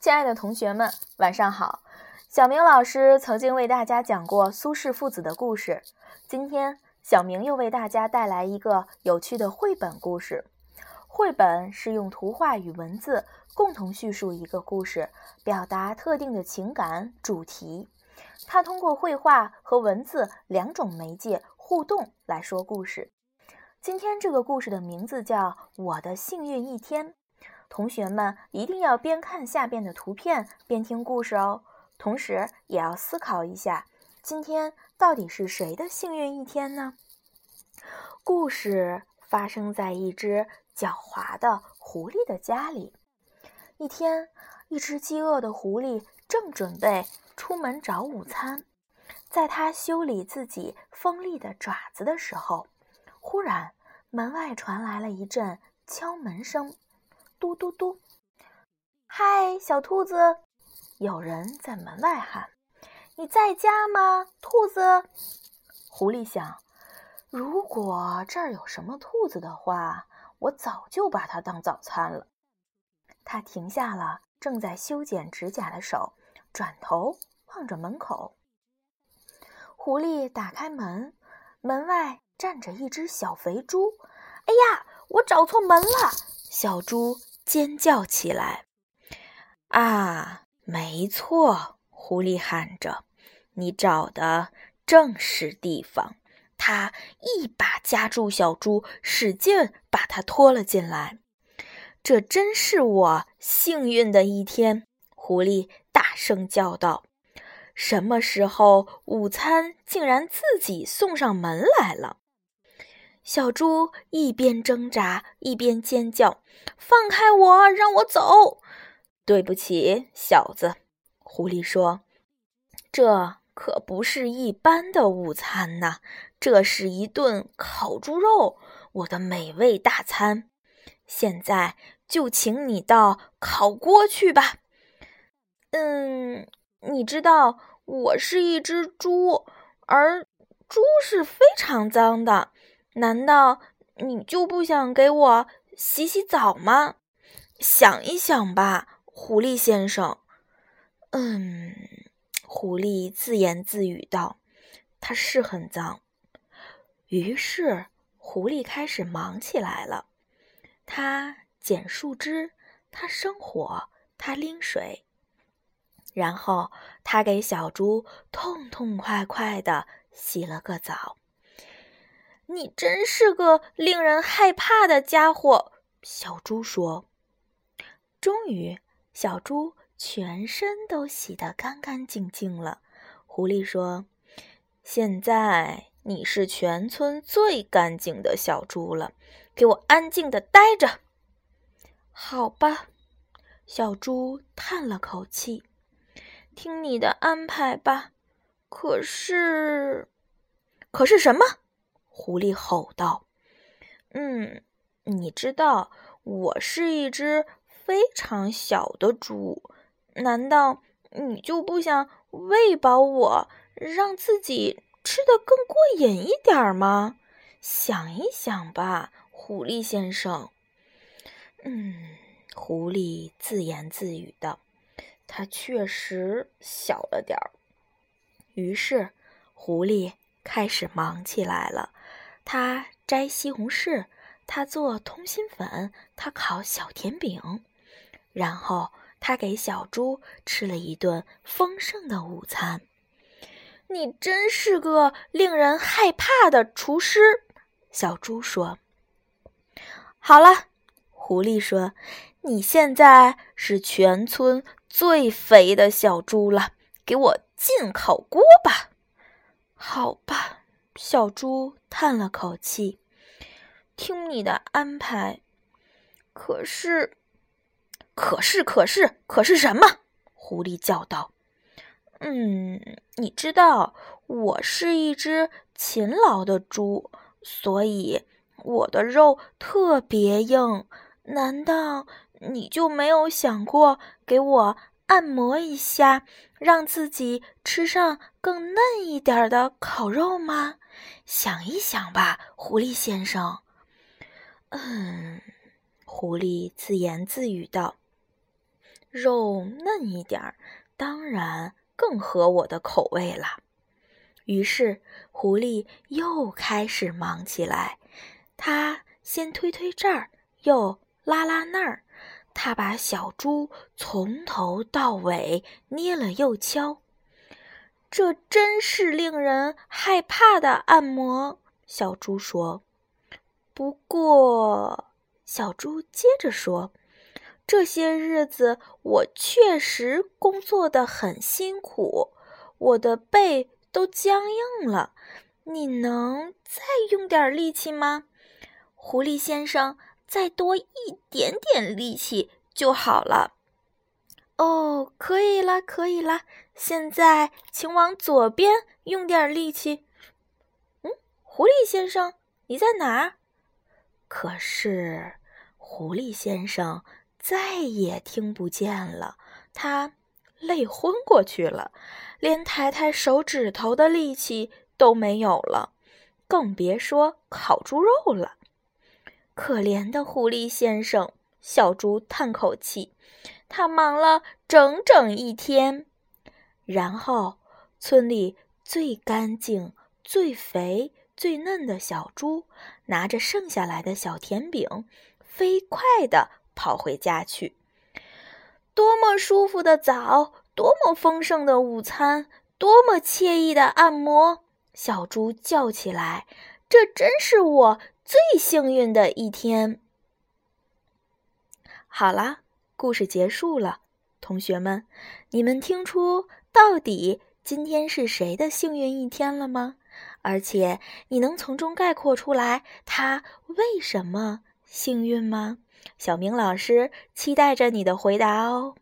亲爱的同学们，晚上好！小明老师曾经为大家讲过苏轼父子的故事，今天小明又为大家带来一个有趣的绘本故事。绘本是用图画与文字共同叙述一个故事，表达特定的情感主题。它通过绘画和文字两种媒介互动来说故事。今天这个故事的名字叫《我的幸运一天》。同学们一定要边看下边的图片边听故事哦，同时也要思考一下，今天到底是谁的幸运一天呢？故事发生在一只狡猾的狐狸的家里。一天，一只饥饿的狐狸正准备出门找午餐，在它修理自己锋利的爪子的时候，忽然门外传来了一阵敲门声。嘟嘟嘟！嗨，小兔子！有人在门外喊：“你在家吗，兔子？”狐狸想：“如果这儿有什么兔子的话，我早就把它当早餐了。”他停下了正在修剪指甲的手，转头望着门口。狐狸打开门，门外站着一只小肥猪。“哎呀，我找错门了！”小猪。尖叫起来！啊，没错，狐狸喊着：“你找的正是地方。”他一把夹住小猪，使劲把它拖了进来。这真是我幸运的一天！狐狸大声叫道：“什么时候午餐竟然自己送上门来了？”小猪一边挣扎一边尖叫：“放开我，让我走！”对不起，小子，狐狸说：“这可不是一般的午餐呐，这是一顿烤猪肉，我的美味大餐。现在就请你到烤锅去吧。”嗯，你知道我是一只猪，而猪是非常脏的。难道你就不想给我洗洗澡吗？想一想吧，狐狸先生。嗯，狐狸自言自语道：“它是很脏。”于是，狐狸开始忙起来了。它捡树枝，它生火，它拎水，然后它给小猪痛痛快快的洗了个澡。你真是个令人害怕的家伙，小猪说。终于，小猪全身都洗得干干净净了。狐狸说：“现在你是全村最干净的小猪了，给我安静的待着。”好吧，小猪叹了口气：“听你的安排吧。”可是，可是什么？狐狸吼道：“嗯，你知道我是一只非常小的猪，难道你就不想喂饱我，让自己吃得更过瘾一点吗？想一想吧，狐狸先生。”嗯，狐狸自言自语道：“它确实小了点儿。”于是，狐狸开始忙起来了。他摘西红柿，他做通心粉，他烤小甜饼，然后他给小猪吃了一顿丰盛的午餐。你真是个令人害怕的厨师，小猪说。好了，狐狸说：“你现在是全村最肥的小猪了，给我进烤锅吧。”好吧。小猪叹了口气，听你的安排。可是，可是，可是，可是什么？狐狸叫道：“嗯，你知道，我是一只勤劳的猪，所以我的肉特别硬。难道你就没有想过给我按摩一下，让自己吃上更嫩一点的烤肉吗？”想一想吧，狐狸先生。嗯，狐狸自言自语道：“肉嫩一点儿，当然更合我的口味了。于是，狐狸又开始忙起来。他先推推这儿，又拉拉那儿。他把小猪从头到尾捏了又敲。这真是令人害怕的按摩，小猪说。不过，小猪接着说：“这些日子我确实工作的很辛苦，我的背都僵硬了。你能再用点力气吗？狐狸先生，再多一点点力气就好了。”哦，可以了，可以了。现在，请往左边用点力气。嗯，狐狸先生，你在哪儿？可是，狐狸先生再也听不见了，他累昏过去了，连抬抬手指头的力气都没有了，更别说烤猪肉了。可怜的狐狸先生，小猪叹口气。他忙了整整一天，然后村里最干净、最肥、最嫩的小猪拿着剩下来的小甜饼，飞快地跑回家去。多么舒服的澡，多么丰盛的午餐，多么惬意的按摩！小猪叫起来：“这真是我最幸运的一天！”好啦。故事结束了，同学们，你们听出到底今天是谁的幸运一天了吗？而且你能从中概括出来他为什么幸运吗？小明老师期待着你的回答哦。